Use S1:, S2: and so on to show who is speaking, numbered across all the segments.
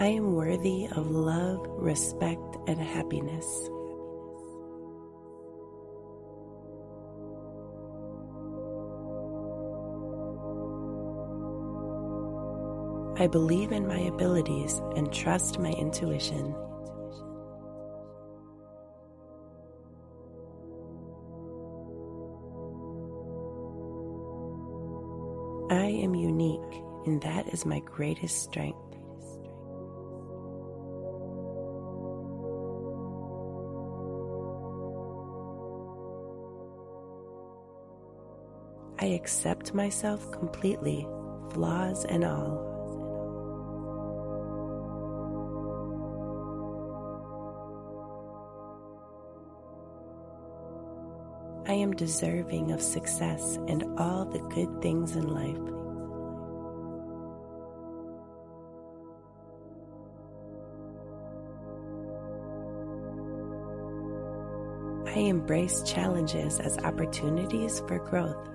S1: I am worthy of love, respect, and happiness. I believe in my abilities and trust my intuition. I am unique, and that is my greatest strength. I accept myself completely, flaws and all. I am deserving of success and all the good things in life. I embrace challenges as opportunities for growth.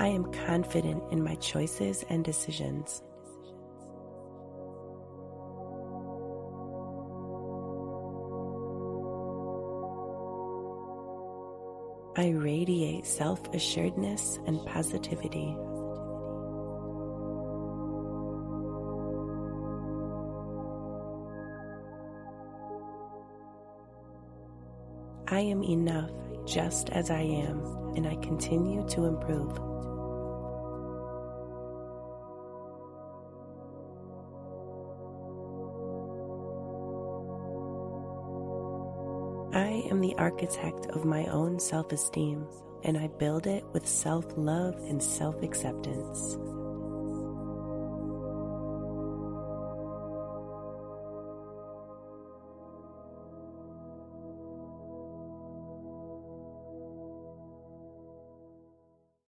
S1: I am confident in my choices and decisions. I radiate self assuredness and positivity. I am enough just as I am, and I continue to improve. I am the architect of my own self esteem, and I build it with self love and self acceptance.